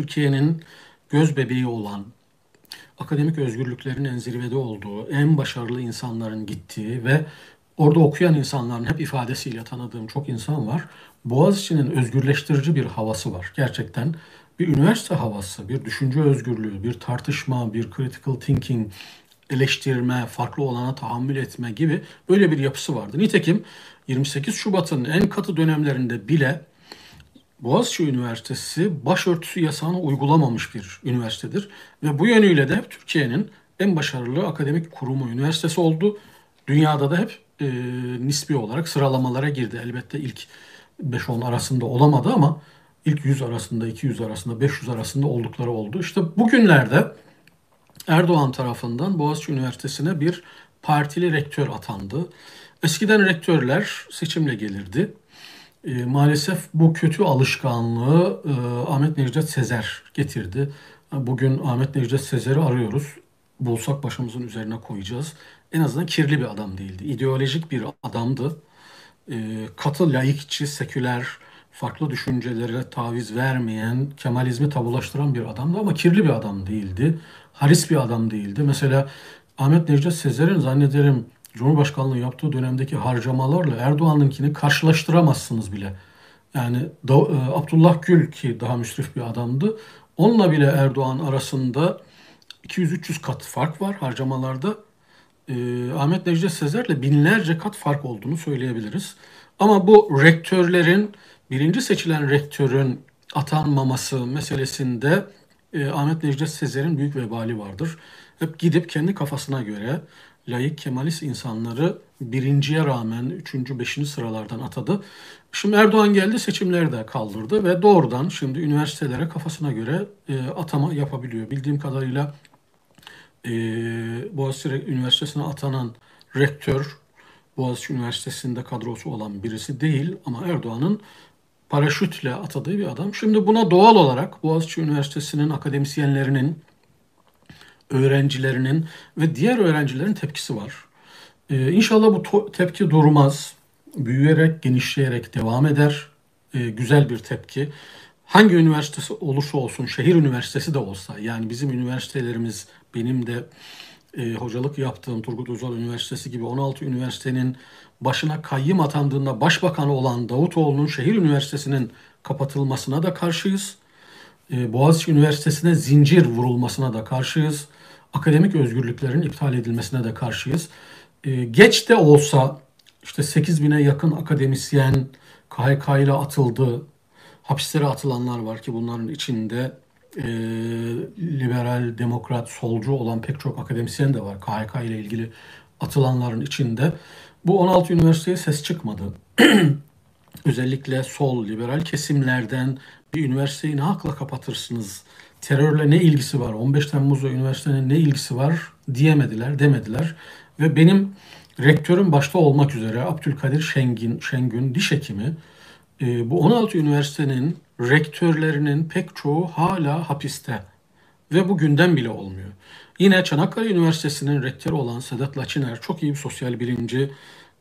Türkiye'nin göz bebeği olan, akademik özgürlüklerin en zirvede olduğu, en başarılı insanların gittiği ve orada okuyan insanların hep ifadesiyle tanıdığım çok insan var. Boğaziçi'nin özgürleştirici bir havası var. Gerçekten bir üniversite havası, bir düşünce özgürlüğü, bir tartışma, bir critical thinking, eleştirme, farklı olana tahammül etme gibi böyle bir yapısı vardı. Nitekim 28 Şubat'ın en katı dönemlerinde bile Boğaziçi Üniversitesi başörtüsü yasağını uygulamamış bir üniversitedir. Ve bu yönüyle de Türkiye'nin en başarılı akademik kurumu üniversitesi oldu. Dünyada da hep e, nispi olarak sıralamalara girdi. Elbette ilk 5-10 arasında olamadı ama ilk 100 arasında, 200 arasında, 500 arasında oldukları oldu. İşte bugünlerde Erdoğan tarafından Boğaziçi Üniversitesi'ne bir partili rektör atandı. Eskiden rektörler seçimle gelirdi. E, maalesef bu kötü alışkanlığı e, Ahmet Necdet Sezer getirdi. Bugün Ahmet Necdet Sezer'i arıyoruz. Bulsak başımızın üzerine koyacağız. En azından kirli bir adam değildi. İdeolojik bir adamdı. E, katı, laikçi, seküler, farklı düşüncelere taviz vermeyen, Kemalizmi tabulaştıran bir adamdı ama kirli bir adam değildi. Haris bir adam değildi. Mesela Ahmet Necdet Sezer'in zannederim Cumhurbaşkanlığı yaptığı dönemdeki harcamalarla Erdoğan'ınkini karşılaştıramazsınız bile. Yani da, e, Abdullah Gül ki daha müsrif bir adamdı. Onunla bile Erdoğan arasında 200-300 kat fark var harcamalarda. E, Ahmet Necdet Sezer'le binlerce kat fark olduğunu söyleyebiliriz. Ama bu rektörlerin, birinci seçilen rektörün atanmaması meselesinde e, Ahmet Necdet Sezer'in büyük vebali vardır. Hep gidip kendi kafasına göre layık kemalist insanları birinciye rağmen üçüncü, beşinci sıralardan atadı. Şimdi Erdoğan geldi seçimleri de kaldırdı ve doğrudan şimdi üniversitelere kafasına göre e, atama yapabiliyor. Bildiğim kadarıyla e, Boğaziçi Üniversitesi'ne atanan rektör Boğaziçi Üniversitesi'nde kadrosu olan birisi değil ama Erdoğan'ın paraşütle atadığı bir adam. Şimdi buna doğal olarak Boğaziçi Üniversitesi'nin akademisyenlerinin öğrencilerinin ve diğer öğrencilerin tepkisi var. Ee, inşallah bu tepki durmaz. Büyüyerek, genişleyerek devam eder. Ee, güzel bir tepki. Hangi üniversitesi olursa olsun, şehir üniversitesi de olsa, yani bizim üniversitelerimiz, benim de e, hocalık yaptığım Turgut Özal Üniversitesi gibi 16 üniversitenin başına kayyım atandığında başbakan olan Davutoğlu'nun şehir üniversitesinin kapatılmasına da karşıyız. E, Boğaziçi Üniversitesi'ne zincir vurulmasına da karşıyız akademik özgürlüklerin iptal edilmesine de karşıyız. E, geç de olsa işte 8 bine yakın akademisyen KHK ile atıldı. Hapislere atılanlar var ki bunların içinde e, liberal, demokrat, solcu olan pek çok akademisyen de var. KHK ile ilgili atılanların içinde. Bu 16 üniversiteye ses çıkmadı. Özellikle sol, liberal kesimlerden bir üniversiteyi ne hakla kapatırsınız terörle ne ilgisi var, 15 Temmuz'la üniversitenin ne ilgisi var diyemediler, demediler. Ve benim rektörüm başta olmak üzere Abdülkadir Şengin, Şengün diş hekimi e, bu 16 üniversitenin rektörlerinin pek çoğu hala hapiste ve bu günden bile olmuyor. Yine Çanakkale Üniversitesi'nin rektörü olan Sedat Laçiner çok iyi bir sosyal bilimci,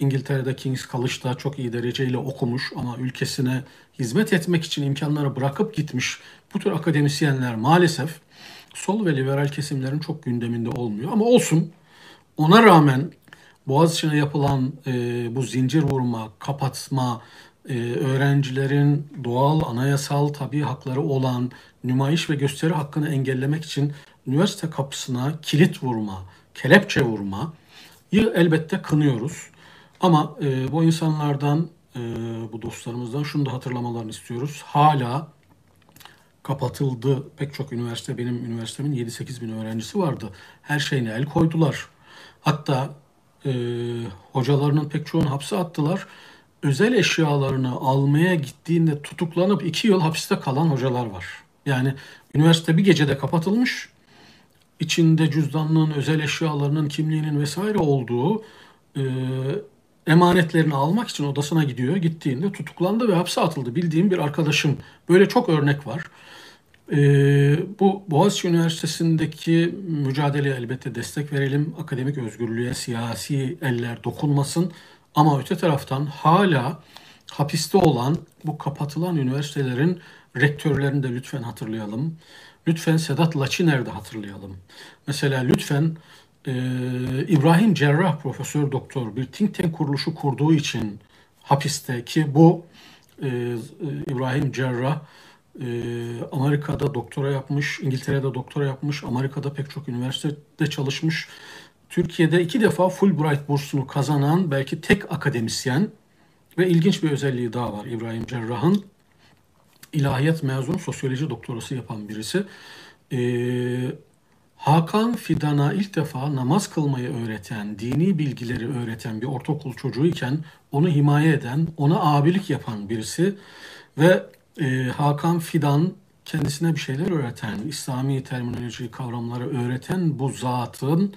İngiltere'de King's College'da çok iyi dereceyle okumuş ama ülkesine hizmet etmek için imkanları bırakıp gitmiş bu tür akademisyenler maalesef sol ve liberal kesimlerin çok gündeminde olmuyor. Ama olsun ona rağmen Boğaziçi'ne yapılan e, bu zincir vurma, kapatma, e, öğrencilerin doğal, anayasal, tabi hakları olan nümayiş ve gösteri hakkını engellemek için üniversite kapısına kilit vurma, kelepçe vurma elbette kınıyoruz. Ama e, bu insanlardan, e, bu dostlarımızdan şunu da hatırlamalarını istiyoruz. Hala kapatıldı pek çok üniversite, benim üniversitemin 7-8 bin öğrencisi vardı. Her şeyine el koydular. Hatta e, hocalarının pek çoğunu hapse attılar. Özel eşyalarını almaya gittiğinde tutuklanıp iki yıl hapiste kalan hocalar var. Yani üniversite bir gecede kapatılmış. İçinde cüzdanlığın, özel eşyalarının, kimliğinin vesaire olduğu e, emanetlerini almak için odasına gidiyor. Gittiğinde tutuklandı ve hapse atıldı. Bildiğim bir arkadaşım. Böyle çok örnek var. Ee, bu Boğaziçi Üniversitesi'ndeki mücadeleye elbette destek verelim. Akademik özgürlüğe siyasi eller dokunmasın. Ama öte taraftan hala hapiste olan bu kapatılan üniversitelerin rektörlerini de lütfen hatırlayalım. Lütfen Sedat Laçiner de hatırlayalım. Mesela lütfen e, İbrahim Cerrah Profesör Doktor bir think tank kuruluşu kurduğu için hapiste ki bu e, İbrahim Cerrah e, Amerika'da doktora yapmış, İngiltere'de doktora yapmış, Amerika'da pek çok üniversitede çalışmış. Türkiye'de iki defa Fulbright bursunu kazanan belki tek akademisyen ve ilginç bir özelliği daha var İbrahim Cerrah'ın. ilahiyat mezunu sosyoloji doktorası yapan birisi. Ee, Hakan Fidan'a ilk defa namaz kılmayı öğreten, dini bilgileri öğreten bir ortaokul çocuğu iken onu himaye eden, ona abilik yapan birisi ve e, Hakan Fidan kendisine bir şeyler öğreten, İslami terminoloji kavramları öğreten bu zatın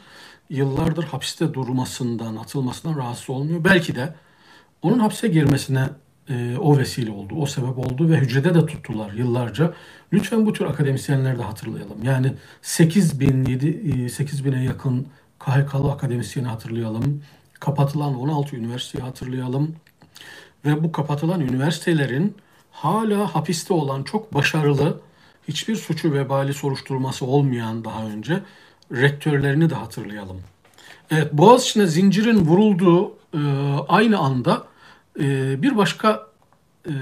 yıllardır hapiste durmasından, atılmasından rahatsız olmuyor. Belki de onun hapse girmesine e, o vesile oldu, o sebep oldu ve hücrede de tuttular yıllarca. Lütfen bu tür akademisyenleri de hatırlayalım. Yani 8 bin, 7, 8 bine yakın KHK'lı akademisyeni hatırlayalım. Kapatılan 16 üniversiteyi hatırlayalım. Ve bu kapatılan üniversitelerin hala hapiste olan çok başarılı, hiçbir suçu vebali soruşturması olmayan daha önce rektörlerini de hatırlayalım. Evet, Boğaziçi'ne zincirin vurulduğu e, aynı anda e, bir başka e,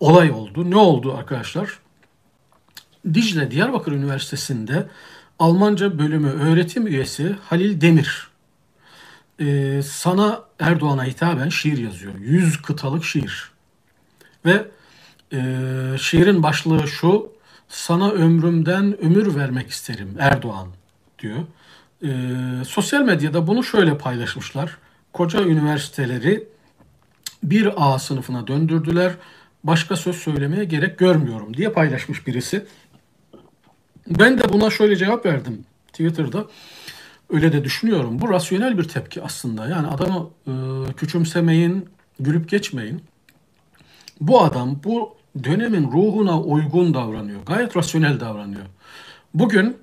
olay oldu. Ne oldu arkadaşlar? Dicle Diyarbakır Üniversitesi'nde Almanca bölümü öğretim üyesi Halil Demir e, sana Erdoğan'a hitaben şiir yazıyor. Yüz kıtalık şiir. Ve e, şiirin başlığı şu, sana ömrümden ömür vermek isterim Erdoğan diyor. E, sosyal medyada bunu şöyle paylaşmışlar. Koca üniversiteleri bir A sınıfına döndürdüler. Başka söz söylemeye gerek görmüyorum diye paylaşmış birisi. Ben de buna şöyle cevap verdim Twitter'da. Öyle de düşünüyorum. Bu rasyonel bir tepki aslında. Yani adamı e, küçümsemeyin, gülüp geçmeyin. Bu adam bu dönemin ruhuna uygun davranıyor. Gayet rasyonel davranıyor. Bugün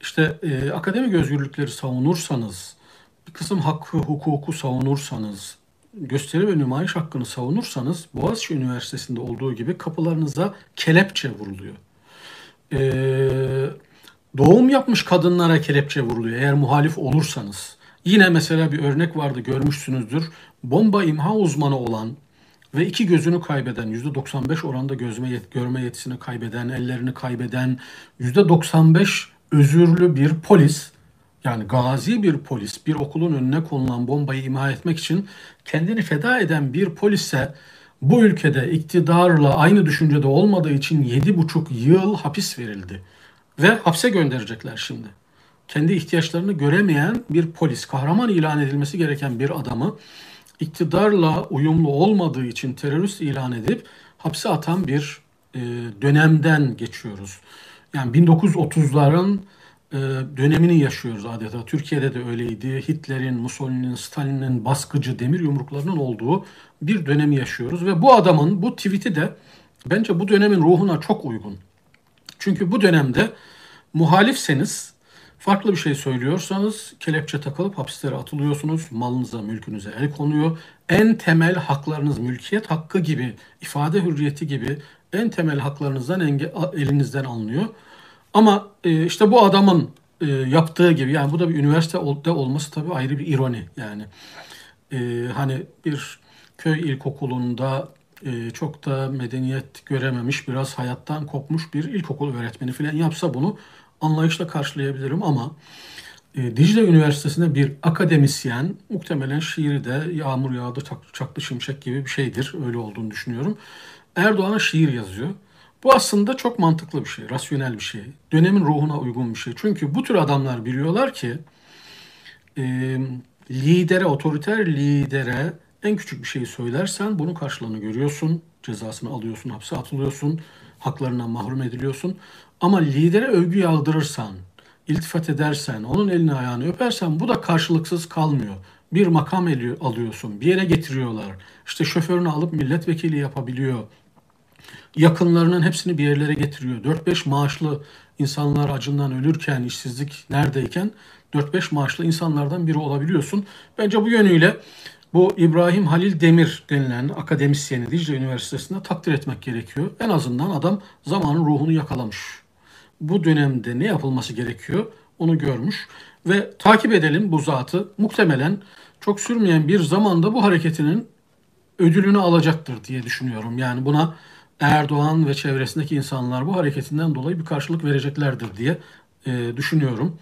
işte e, akademik özgürlükleri savunursanız, bir kısım hakkı, hukuku savunursanız, gösteri ve nümayiş hakkını savunursanız Boğaziçi Üniversitesi'nde olduğu gibi kapılarınıza kelepçe vuruluyor. Ee, doğum yapmış kadınlara kelepçe vuruluyor eğer muhalif olursanız. Yine mesela bir örnek vardı görmüşsünüzdür. Bomba imha uzmanı olan ve iki gözünü kaybeden, %95 oranda gözme yet görme yetisini kaybeden, ellerini kaybeden, %95 özürlü bir polis, yani gazi bir polis, bir okulun önüne konulan bombayı imha etmek için kendini feda eden bir polise bu ülkede iktidarla aynı düşüncede olmadığı için 7,5 yıl hapis verildi. Ve hapse gönderecekler şimdi. Kendi ihtiyaçlarını göremeyen bir polis, kahraman ilan edilmesi gereken bir adamı iktidarla uyumlu olmadığı için terörist ilan edip hapse atan bir e, dönemden geçiyoruz. Yani 1930'ların e, dönemini yaşıyoruz adeta. Türkiye'de de öyleydi. Hitler'in, Mussolini'nin, Stalin'in baskıcı demir yumruklarının olduğu bir dönemi yaşıyoruz. Ve bu adamın bu tweet'i de bence bu dönemin ruhuna çok uygun. Çünkü bu dönemde muhalifseniz Farklı bir şey söylüyorsanız kelepçe takılıp hapislere atılıyorsunuz. Malınıza, mülkünüze el konuyor. En temel haklarınız mülkiyet hakkı gibi, ifade hürriyeti gibi en temel haklarınızdan elinizden alınıyor. Ama e, işte bu adamın e, yaptığı gibi yani bu da bir üniversitede olması tabii ayrı bir ironi yani. E, hani bir köy ilkokulunda çok da medeniyet görememiş, biraz hayattan kopmuş bir ilkokul öğretmeni falan yapsa bunu anlayışla karşılayabilirim ama e, Dicle Üniversitesi'nde bir akademisyen muhtemelen şiiri de yağmur yağdı çaktı şimşek gibi bir şeydir. Öyle olduğunu düşünüyorum. Erdoğan'a şiir yazıyor. Bu aslında çok mantıklı bir şey, rasyonel bir şey. Dönemin ruhuna uygun bir şey. Çünkü bu tür adamlar biliyorlar ki e, lidere, otoriter lidere en küçük bir şeyi söylersen bunun karşılığını görüyorsun. Cezasını alıyorsun, hapse atılıyorsun, haklarından mahrum ediliyorsun. Ama lidere övgü yağdırırsan, iltifat edersen, onun elini ayağını öpersen bu da karşılıksız kalmıyor. Bir makam alıyorsun, bir yere getiriyorlar. İşte şoförünü alıp milletvekili yapabiliyor. Yakınlarının hepsini bir yerlere getiriyor. 4-5 maaşlı insanlar acından ölürken, işsizlik neredeyken 4-5 maaşlı insanlardan biri olabiliyorsun. Bence bu yönüyle Bu İbrahim Halil Demir denilen akademisyeni Dicle Üniversitesi'nde takdir etmek gerekiyor. En azından adam zamanın ruhunu yakalamış. Bu dönemde ne yapılması gerekiyor onu görmüş ve takip edelim bu zatı. Muhtemelen çok sürmeyen bir zamanda bu hareketinin ödülünü alacaktır diye düşünüyorum. Yani buna Erdoğan ve çevresindeki insanlar bu hareketinden dolayı bir karşılık vereceklerdir diye e, düşünüyorum.